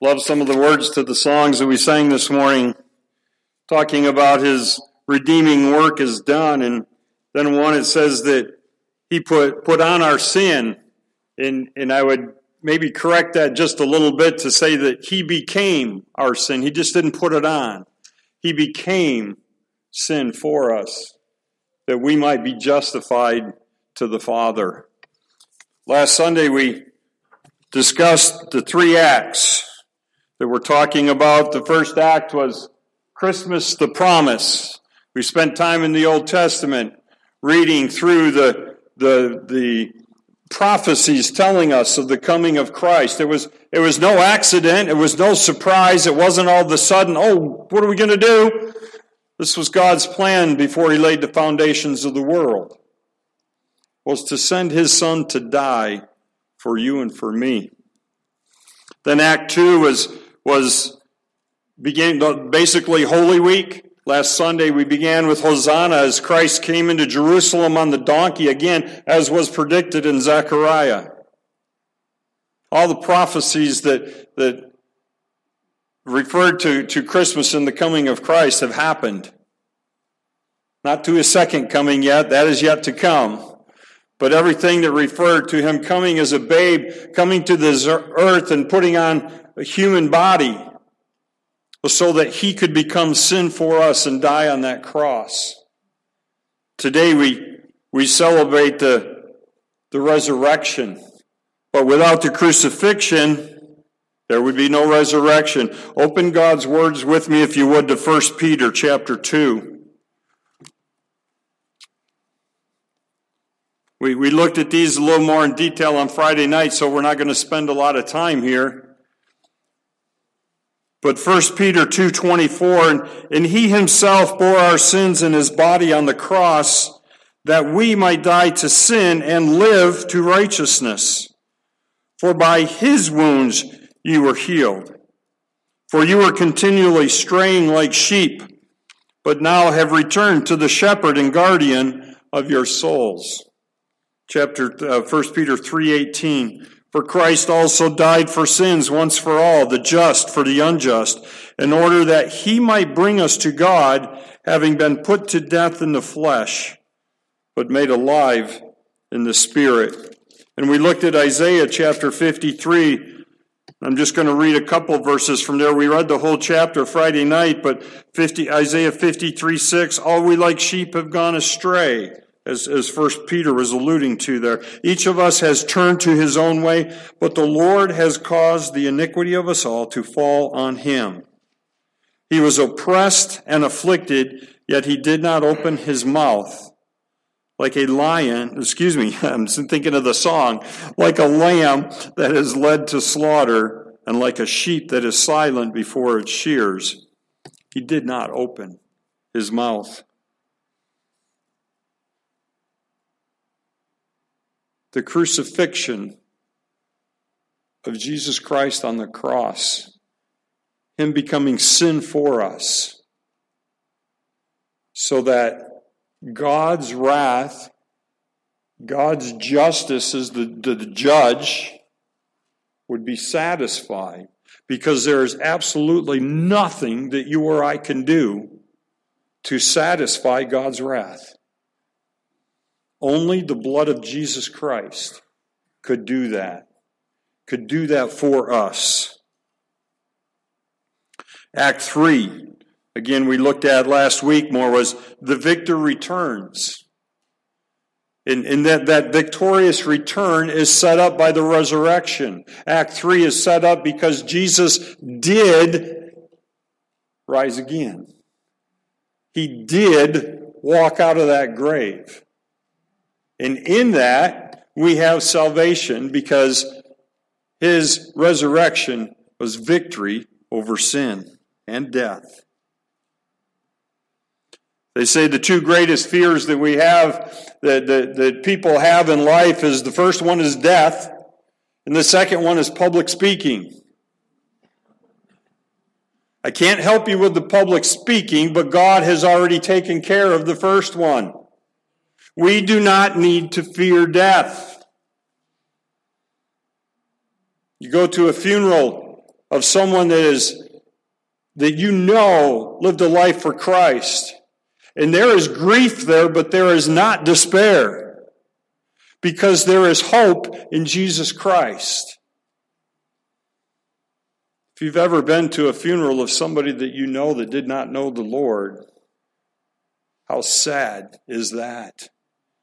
Love some of the words to the songs that we sang this morning, talking about his redeeming work is done. And then one it says that he put, put on our sin. And, and I would maybe correct that just a little bit to say that he became our sin. He just didn't put it on. He became sin for us, that we might be justified to the Father. Last Sunday we discussed the three acts that we're talking about. The first act was Christmas, the promise. We spent time in the Old Testament reading through the, the, the prophecies telling us of the coming of Christ. It was, it was no accident. It was no surprise. It wasn't all of a sudden, oh, what are we going to do? This was God's plan before he laid the foundations of the world. Was to send his son to die for you and for me. Then Act 2 was, was began basically Holy Week. Last Sunday we began with Hosanna as Christ came into Jerusalem on the donkey again, as was predicted in Zechariah. All the prophecies that, that referred to, to Christmas and the coming of Christ have happened. Not to his second coming yet, that is yet to come. But everything that referred to him coming as a babe, coming to this earth and putting on a human body, so that he could become sin for us and die on that cross. Today we, we celebrate the, the resurrection. But without the crucifixion, there would be no resurrection. Open God's words with me, if you would, to 1 Peter chapter 2. We, we looked at these a little more in detail on Friday night, so we're not going to spend a lot of time here. But 1 Peter 2.24, and, and he himself bore our sins in his body on the cross, that we might die to sin and live to righteousness. For by his wounds you were healed. For you were continually straying like sheep, but now have returned to the shepherd and guardian of your souls chapter uh, 1 Peter 3:18 for Christ also died for sins once for all the just for the unjust in order that he might bring us to God having been put to death in the flesh but made alive in the spirit. And we looked at Isaiah chapter 53 I'm just going to read a couple verses from there. We read the whole chapter Friday night, but 50, Isaiah 53 6, all we like sheep have gone astray as, as first Peter was alluding to there. Each of us has turned to his own way, but the Lord has caused the iniquity of us all to fall on him. He was oppressed and afflicted, yet he did not open his mouth. Like a lion, excuse me, I'm thinking of the song, like a lamb that is led to slaughter, and like a sheep that is silent before its shears. He did not open his mouth. The crucifixion of Jesus Christ on the cross, Him becoming sin for us, so that God's wrath, God's justice as the, the, the judge, would be satisfied because there is absolutely nothing that you or I can do to satisfy God's wrath. Only the blood of Jesus Christ could do that, could do that for us. Act 3, again, we looked at last week more, was the victor returns. And, and, that, that victorious return is set up by the resurrection. Act 3 is set up because Jesus did rise again. He did walk out of that grave. And in that, we have salvation because his resurrection was victory over sin and death. They say the two greatest fears that we have, that, that, that people have in life, is the first one is death, and the second one is public speaking. I can't help you with the public speaking, but God has already taken care of the first one. We do not need to fear death. You go to a funeral of someone that is that you know lived a life for Christ. And there is grief there, but there is not despair. Because there is hope in Jesus Christ. If you've ever been to a funeral of somebody that you know that did not know the Lord, how sad is that?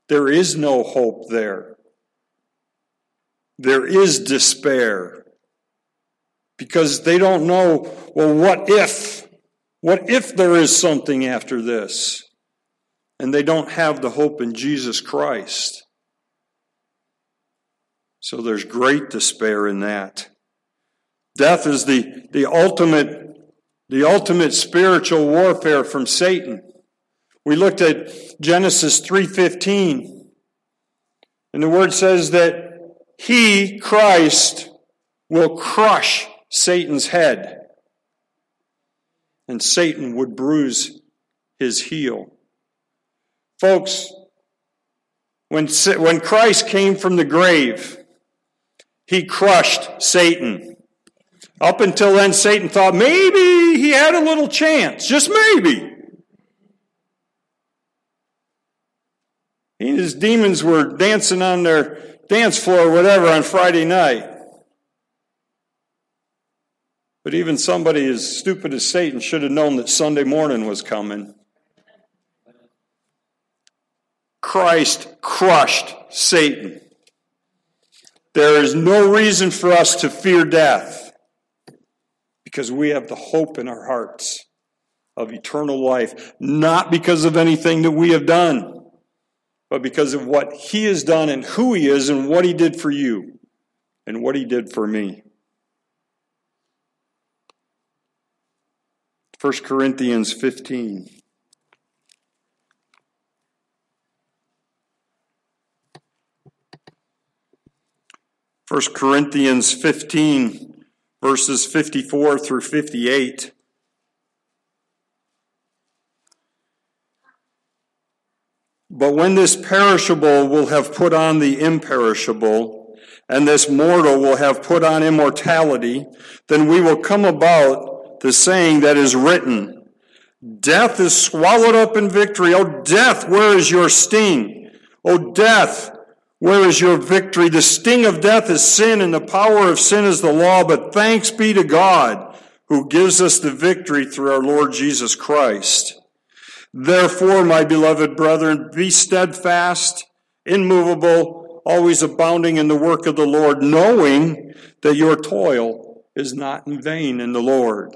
There is no hope there. There is despair because they don't know, well, what if? What if there is something after this? And they don't have the hope in Jesus Christ. So there's great despair in that. Death is the, the ultimate, the ultimate spiritual warfare from Satan. We looked at Genesis 3:15. And the word says that he, Christ, will crush Satan's head. And Satan would bruise his heel. Folks, when, when Christ came from the grave, he crushed Satan. Up until then, Satan thought maybe he had a little chance, just maybe. He his demons were dancing on their dance floor or whatever on Friday night. But even somebody as stupid as Satan should have known that Sunday morning was coming. Christ crushed Satan. There is no reason for us to fear death because we have the hope in our hearts of eternal life, not because of anything that we have done, but because of what He has done and who He is and what He did for you and what He did for me. 1 Corinthians 15. First Corinthians 15, verses 54 through 58. But when this perishable will have put on the imperishable, and this mortal will have put on immortality, then we will come about the saying that is written Death is swallowed up in victory. O death, where is your sting? O death, where is your victory? The sting of death is sin, and the power of sin is the law. But thanks be to God who gives us the victory through our Lord Jesus Christ. Therefore, my beloved brethren, be steadfast, immovable, always abounding in the work of the Lord, knowing that your toil is not in vain in the Lord.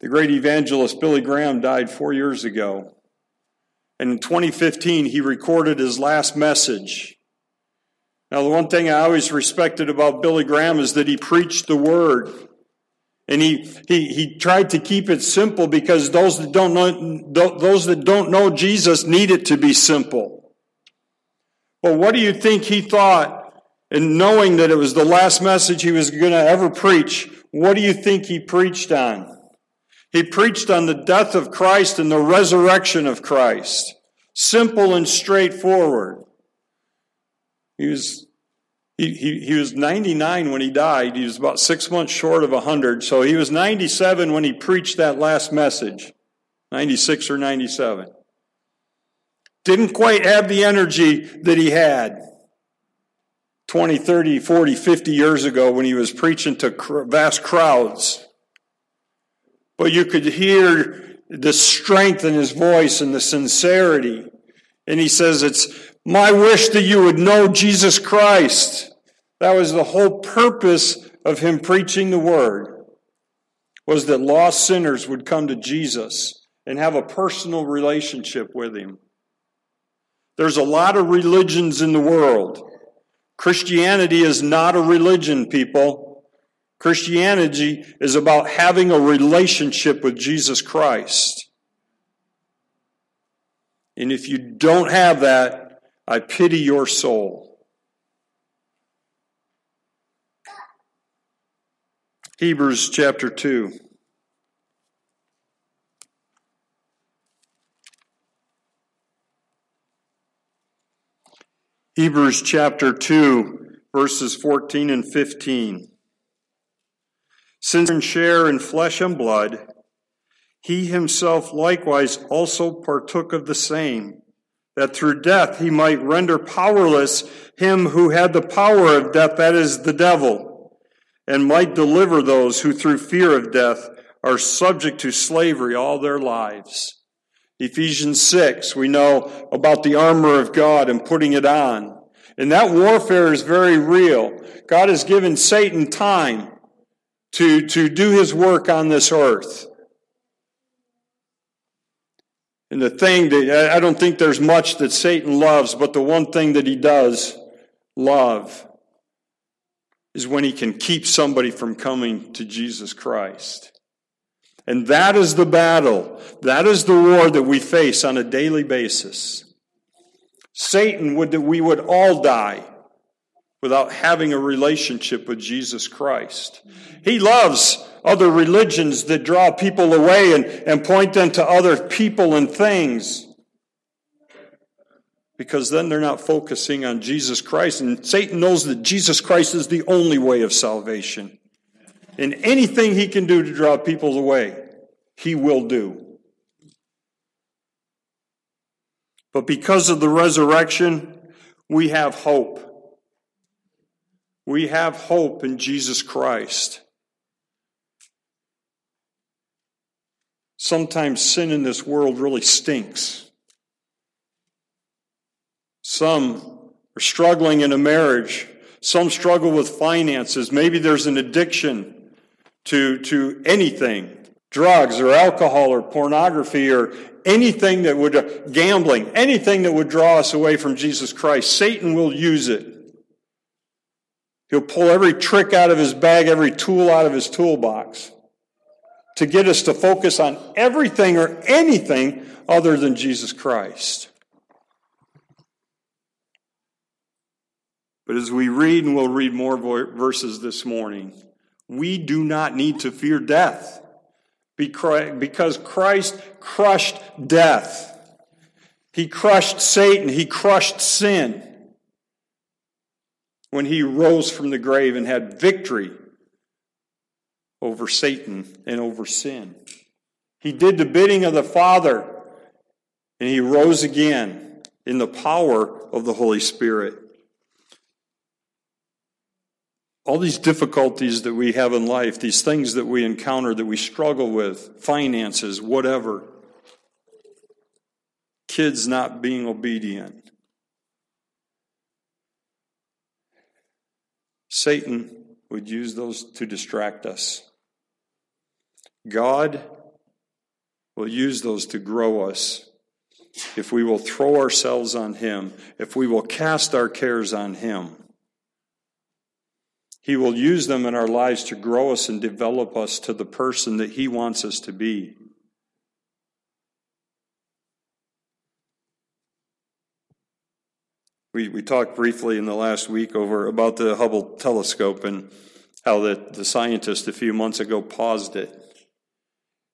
The great evangelist Billy Graham died four years ago. And in 2015, he recorded his last message. Now, the one thing I always respected about Billy Graham is that he preached the word. And he, he, he tried to keep it simple because those that don't know, those that don't know Jesus need it to be simple. But what do you think he thought in knowing that it was the last message he was going to ever preach? What do you think he preached on? He preached on the death of Christ and the resurrection of Christ. Simple and straightforward. He was, he, he, he was 99 when he died. He was about six months short of 100. So he was 97 when he preached that last message. 96 or 97. Didn't quite have the energy that he had 20, 30, 40, 50 years ago when he was preaching to vast crowds. But you could hear the strength in his voice and the sincerity. And he says, It's my wish that you would know Jesus Christ. That was the whole purpose of him preaching the word, was that lost sinners would come to Jesus and have a personal relationship with him. There's a lot of religions in the world. Christianity is not a religion, people. Christianity is about having a relationship with Jesus Christ. And if you don't have that, I pity your soul. Hebrews chapter 2. Hebrews chapter 2, verses 14 and 15. since in share in flesh and blood, he himself likewise also partook of the same, that through death he might render powerless him who had the power of death, that is, the devil, and might deliver those who through fear of death are subject to slavery all their lives. Ephesians 6, we know about the armor of God and putting it on. And that warfare is very real. God has given Satan time to, to do his work on this earth. And the thing that I don't think there's much that Satan loves, but the one thing that he does love is when he can keep somebody from coming to Jesus Christ. And that is the battle. That is the war that we face on a daily basis. Satan would that we would all die without having a relationship with Jesus Christ. He loves other religions that draw people away and, and point them to other people and things. Because then they're not focusing on Jesus Christ. And Satan knows that Jesus Christ is the only way of salvation. And anything he can do to draw people away, he will do. But because of the resurrection, we have hope. We have hope in Jesus Christ. Sometimes sin in this world really stinks. Some are struggling in a marriage. Some struggle with finances. Maybe there's an addiction to, to anything drugs or alcohol or pornography or anything that would, gambling, anything that would draw us away from Jesus Christ. Satan will use it. He'll pull every trick out of his bag, every tool out of his toolbox to get us to focus on everything or anything other than Jesus Christ. But as we read, and we'll read more verses this morning, we do not need to fear death because Christ crushed death. He crushed Satan. He crushed sin when he rose from the grave and had victory over Satan and over sin. He did the bidding of the Father, and he rose again in the power of the Holy Spirit. All these difficulties that we have in life, these things that we encounter that we struggle with, finances, whatever, kids not being obedient. Satan would use those to distract us. God will use those to grow us if we will throw ourselves on Him, if we will cast our cares on Him. He will use them in our lives to grow us and develop us to the person that He wants us to be. We, we talked briefly in the last week over about the Hubble telescope and how the, the scientists a few months ago paused it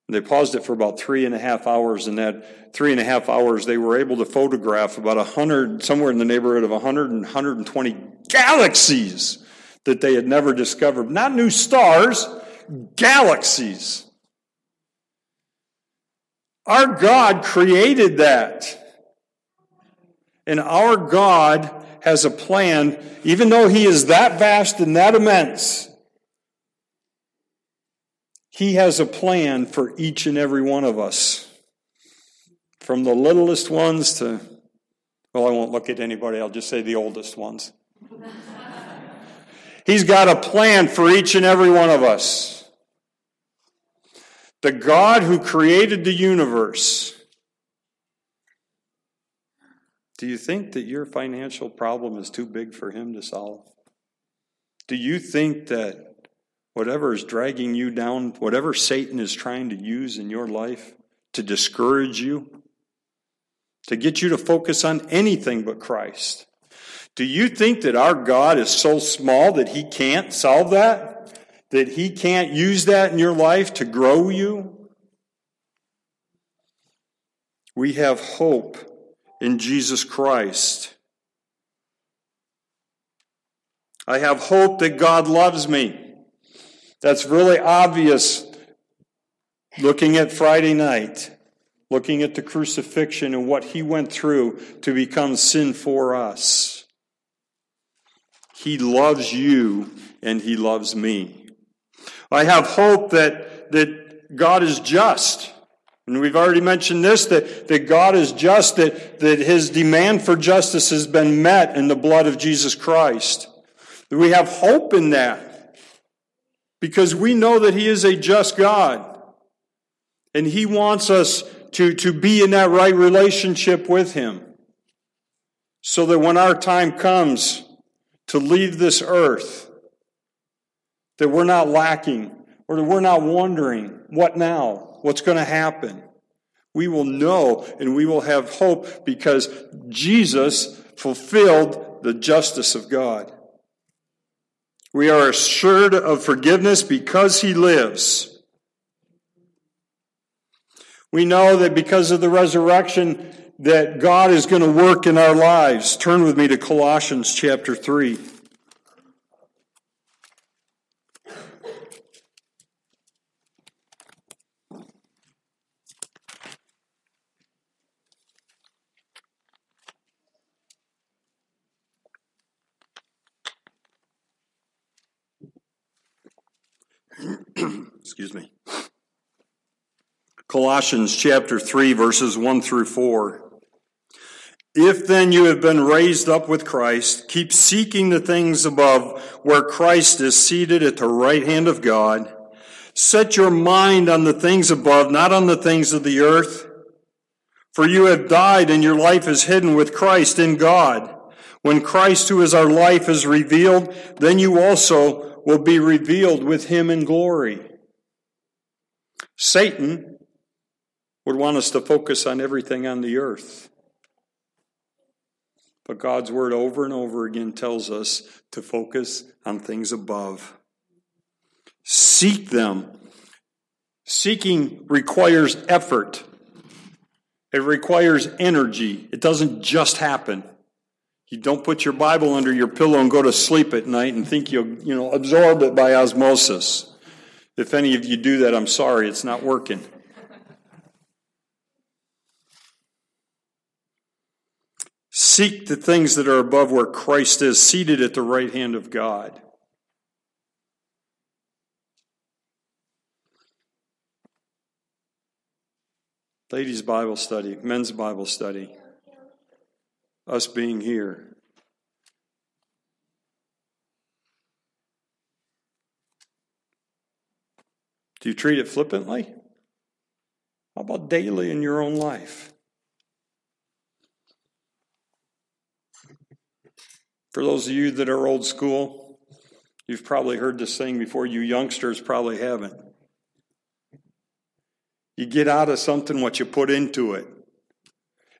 they paused it for about three and a half hours. In that three and a half hours, they were able to photograph about a hundred, somewhere in the neighborhood of 100 and 120 galaxies that they had never discovered. Not new stars, galaxies. Our God created that. And our God has a plan, even though He is that vast and that immense, he has a plan for each and every one of us. From the littlest ones to, well, I won't look at anybody, I'll just say the oldest ones. He's got a plan for each and every one of us. The God who created the universe. Do you think that your financial problem is too big for him to solve? Do you think that whatever is dragging you down, whatever Satan is trying to use in your life to discourage you, to get you to focus on anything but Christ. Do you think that our God is so small that he can't solve that? That he can't use that in your life to grow you? We have hope in Jesus Christ. I have hope that God loves me That's really obvious looking at Friday night, looking at the crucifixion and what he went through to become sin for us. He loves you and he loves me. I have hope that, that God is just. And we've already mentioned this, that, that God is just, that, that his demand for justice has been met in the blood of Jesus Christ. That we have hope in that. Because we know that he is a just God. And he wants us to, to be in that right relationship with him. So that when our time comes to leave this earth, that we're not lacking or that we're not wondering, what now? What's going to happen. We will know and we will have hope because Jesus fulfilled the justice of God. We are assured of forgiveness because he lives. We know that because of the resurrection that God is going to work in our lives. Turn with me to Colossians chapter 3. Excuse me. Colossians chapter 3, verses 1 through 4. If then you have been raised up with Christ, keep seeking the things above where Christ is seated at the right hand of God. Set your mind on the things above, not on the things of the earth. For you have died and your life is hidden with Christ in God. When Christ, who is our life, is revealed, then you also will be revealed with him in glory. Satan would want us to focus on everything on the earth. But God's word over and over again tells us to focus on things above. Seek them. Seeking requires effort. It requires energy. It doesn't just happen. You don't put your Bible under your pillow and go to sleep at night and think you'll, you know, absorb it by osmosis. If any of you do that, I'm sorry, it's not working. Seek the things that are above where Christ is, seated at the right hand of God. Ladies' Bible study, men's Bible study us being here. Do you treat it flippantly? How about daily in your own life? For those of you that are old school, you've probably heard this saying before. You youngsters probably haven't. You get out of something what you put into it.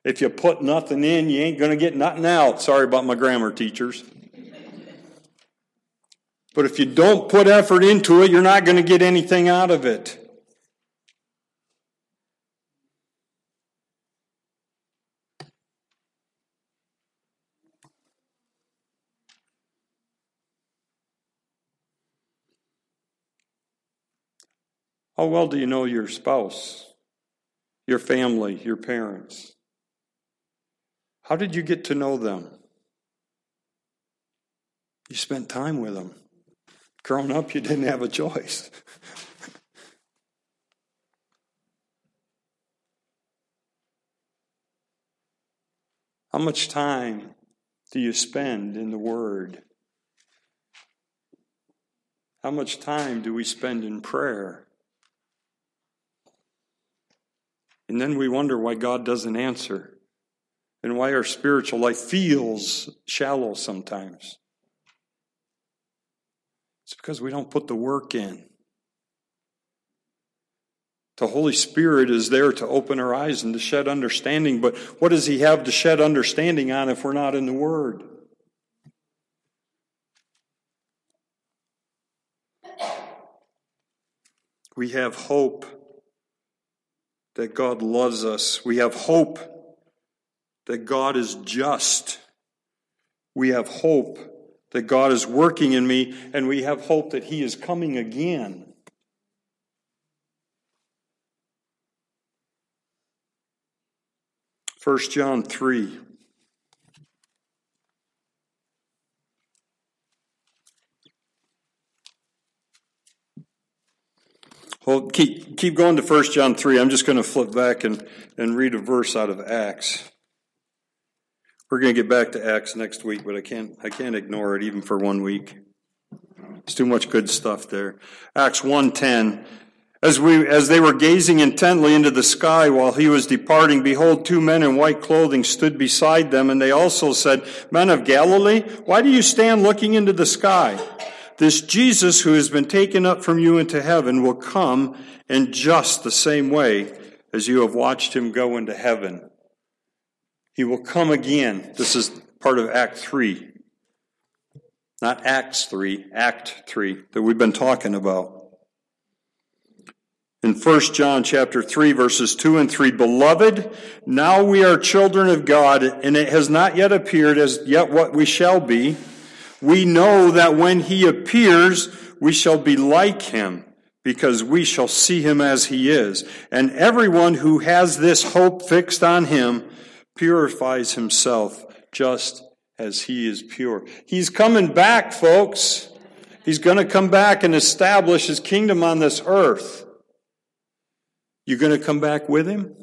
If you put nothing in, you ain't going to get nothing out. Sorry about my grammar teachers. But if you don't put effort into it, you're not going to get anything out of it. How well do you know your spouse, your family, your parents? How did you get to know them? You spent time with them. Growing up, you didn't have a choice. How much time do you spend in the Word? How much time do we spend in prayer? And then we wonder why God doesn't answer and why our spiritual life feels shallow sometimes. It's because we don't put the work in. The Holy Spirit is there to open our eyes and to shed understanding, but what does He have to shed understanding on if we're not in the Word? We have hope that God loves us. We have hope that God is just. We have hope that God is working in me, and we have hope that He is coming again. First John 3. Well, keep, keep going to 1 John 3. I'm just going to flip back and, and read a verse out of Acts. We're going to get back to Acts next week, but I can't, I can't ignore it even for one week. It's too much good stuff there. Acts 1.10. As, we, as they were gazing intently into the sky while he was departing, behold, two men in white clothing stood beside them, and they also said, Men of Galilee, why do you stand looking into the sky? This Jesus who has been taken up from you into heaven will come in just the same way as you have watched him go into heaven. He will come again. This is part of Act 3. Not Acts 3, Act 3 that we've been talking about in 1 John chapter 3 verses 2 and 3, Beloved, now we are children of God, and it has not yet appeared as yet what we shall be. We know that when he appears, we shall be like him, because we shall see him as he is. And everyone who has this hope fixed on him purifies himself just as he is pure. He's coming back, folks. He's going to come back and establish his kingdom on this earth. You going to come back with him?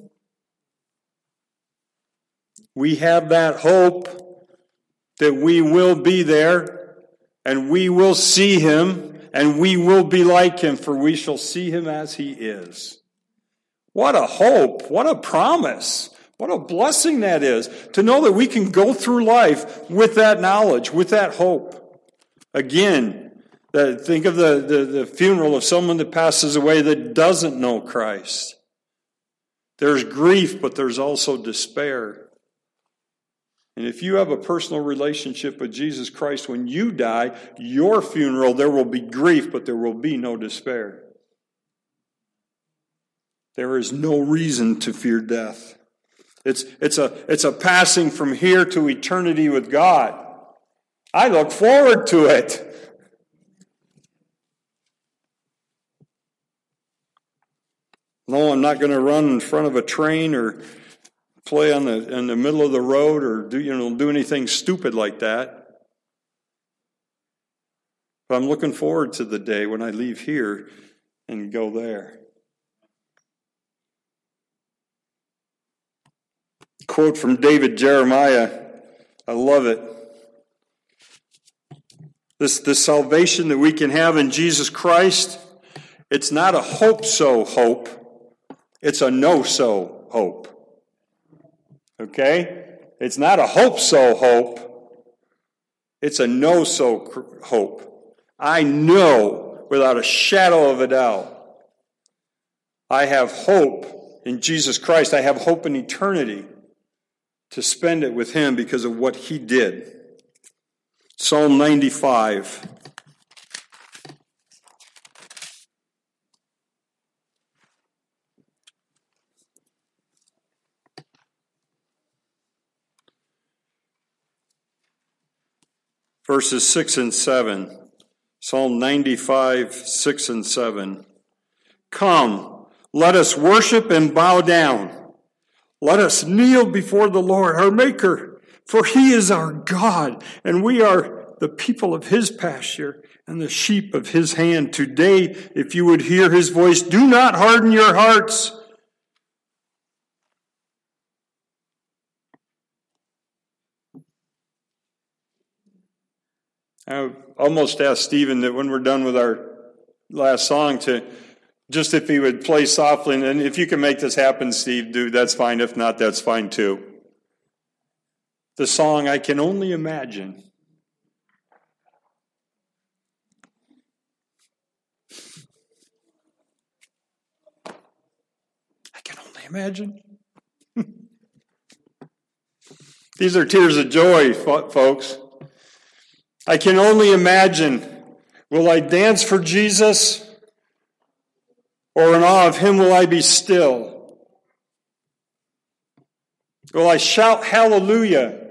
We have that hope that we will be there and we will see him and we will be like him, for we shall see him as he is. What a hope. What a promise. What a blessing that is to know that we can go through life with that knowledge, with that hope. Again, think of the, the, the funeral of someone that passes away that doesn't know Christ. There's grief, but there's also despair. And if you have a personal relationship with Jesus Christ, when you die, your funeral, there will be grief, but there will be no despair. There is no reason to fear death. It's, it's, a, it's a passing from here to eternity with God. I look forward to it. No, I'm not going to run in front of a train or play on the in the middle of the road or do you know do anything stupid like that. But I'm looking forward to the day when I leave here and go there. Quote from David Jeremiah. I love it. This, this salvation that we can have in Jesus Christ, it's not a hope so hope. It's a know so hope. Okay? It's not a hope so hope. It's a know so hope. I know without a shadow of a doubt. I have hope in Jesus Christ. I have hope in eternity to spend it with Him because of what He did. Psalm 95. verses 6 and 7. Psalm 95, 6 and 7. Come, let us worship and bow down. Let us kneel before the Lord, our Maker, for He is our God, and we are the people of His pasture and the sheep of His hand. Today, if you would hear His voice, do not harden your hearts I almost asked Stephen that when we're done with our last song to just if he would play softly, and if you can make this happen, Steve, do that's fine. If not, that's fine too. The song I Can Only Imagine. I can only imagine. These are tears of joy, folks. I can only imagine will I dance for Jesus or in awe of him will I be still? Will I shout hallelujah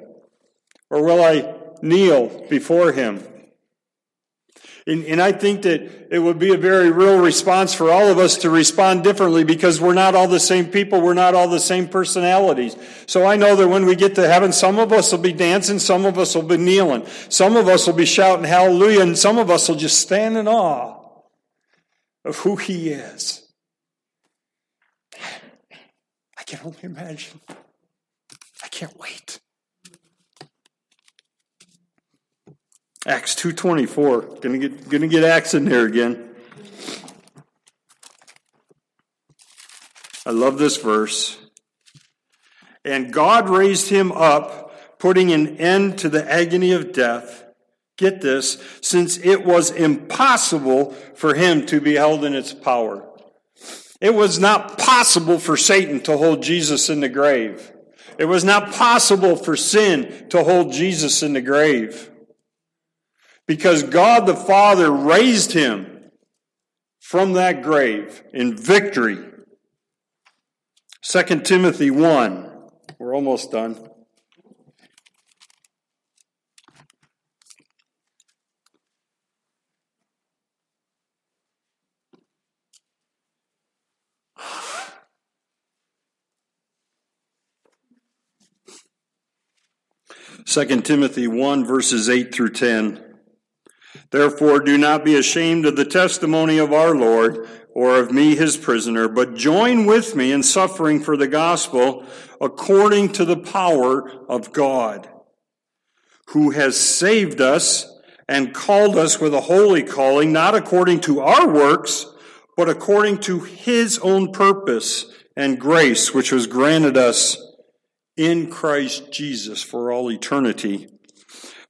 or will I kneel before him. And, and, I think that it would be a very real response for all of us to respond differently because we're not all the same people. We're not all the same personalities. So I know that when we get to heaven, some of us will be dancing, some of us will be kneeling, some of us will be shouting hallelujah, and some of us will just stand in awe of who he is. I can only imagine. I can't wait. Acts 2.24. Gonna get, gonna get Acts in there again. I love this verse. And God raised him up, putting an end to the agony of death. Get this, since it was impossible for him to be held in its power. It was not possible for Satan to hold Jesus in the grave. It was not possible for sin to hold Jesus in the grave because God the Father raised him from that grave in victory. 2 Timothy 1. We're almost done. Second Timothy 1 verses 8 through 10. Therefore, do not be ashamed of the testimony of our Lord or of me, his prisoner, but join with me in suffering for the gospel according to the power of God, who has saved us and called us with a holy calling, not according to our works, but according to his own purpose and grace, which was granted us in Christ Jesus for all eternity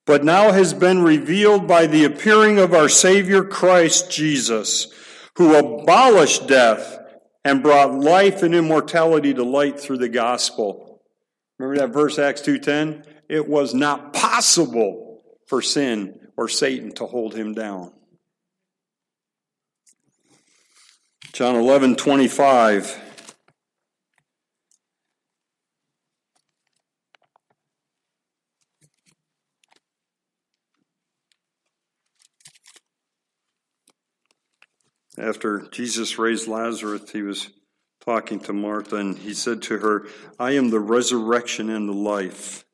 but now has been revealed by the appearing of our Savior Christ Jesus, who abolished death and brought life and immortality to light through the gospel. Remember that verse, Acts 2.10? It was not possible for sin or Satan to hold him down. John 11, After Jesus raised Lazarus, he was talking to Martha and he said to her, I am the resurrection and the life.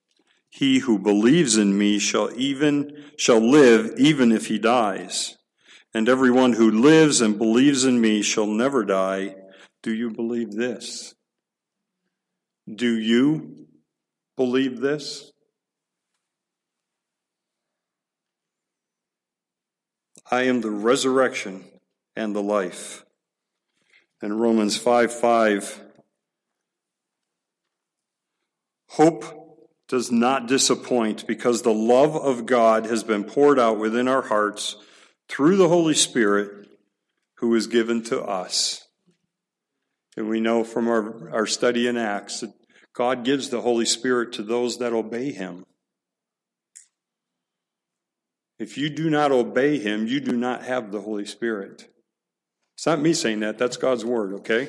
He who believes in me shall even shall live even if he dies. And everyone who lives and believes in me shall never die. Do you believe this? Do you believe this? I am the resurrection and the life. In Romans 5 5, hope does not disappoint because the love of God has been poured out within our hearts through the Holy Spirit who is given to us. And we know from our, our study in Acts that God gives the Holy Spirit to those that obey Him. If you do not obey Him, you do not have the Holy Spirit. It's not me saying that, that's God's word, okay?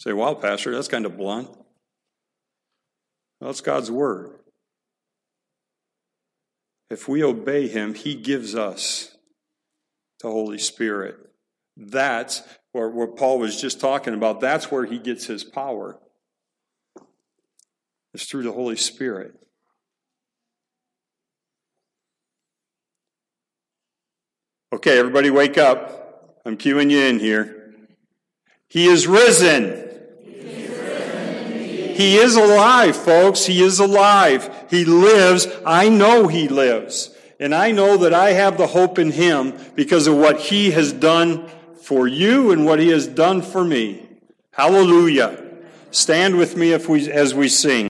Say, wow, Pastor, that's kind of blunt. Well, it's God's word. If we obey Him, He gives us the Holy Spirit. That's what Paul was just talking about. That's where He gets His power. It's through the Holy Spirit. Okay, everybody wake up. I'm cueing you in here. He is risen. He is alive, folks. He is alive. He lives. I know He lives. And I know that I have the hope in Him because of what He has done for you and what He has done for me. Hallelujah. Stand with me if we, as we sing.